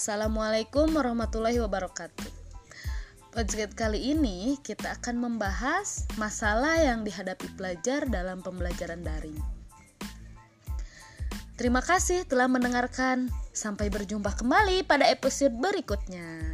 Assalamualaikum warahmatullahi wabarakatuh. Podcast kali ini kita akan membahas masalah yang dihadapi pelajar dalam pembelajaran daring. Terima kasih telah mendengarkan. Sampai berjumpa kembali pada episode berikutnya.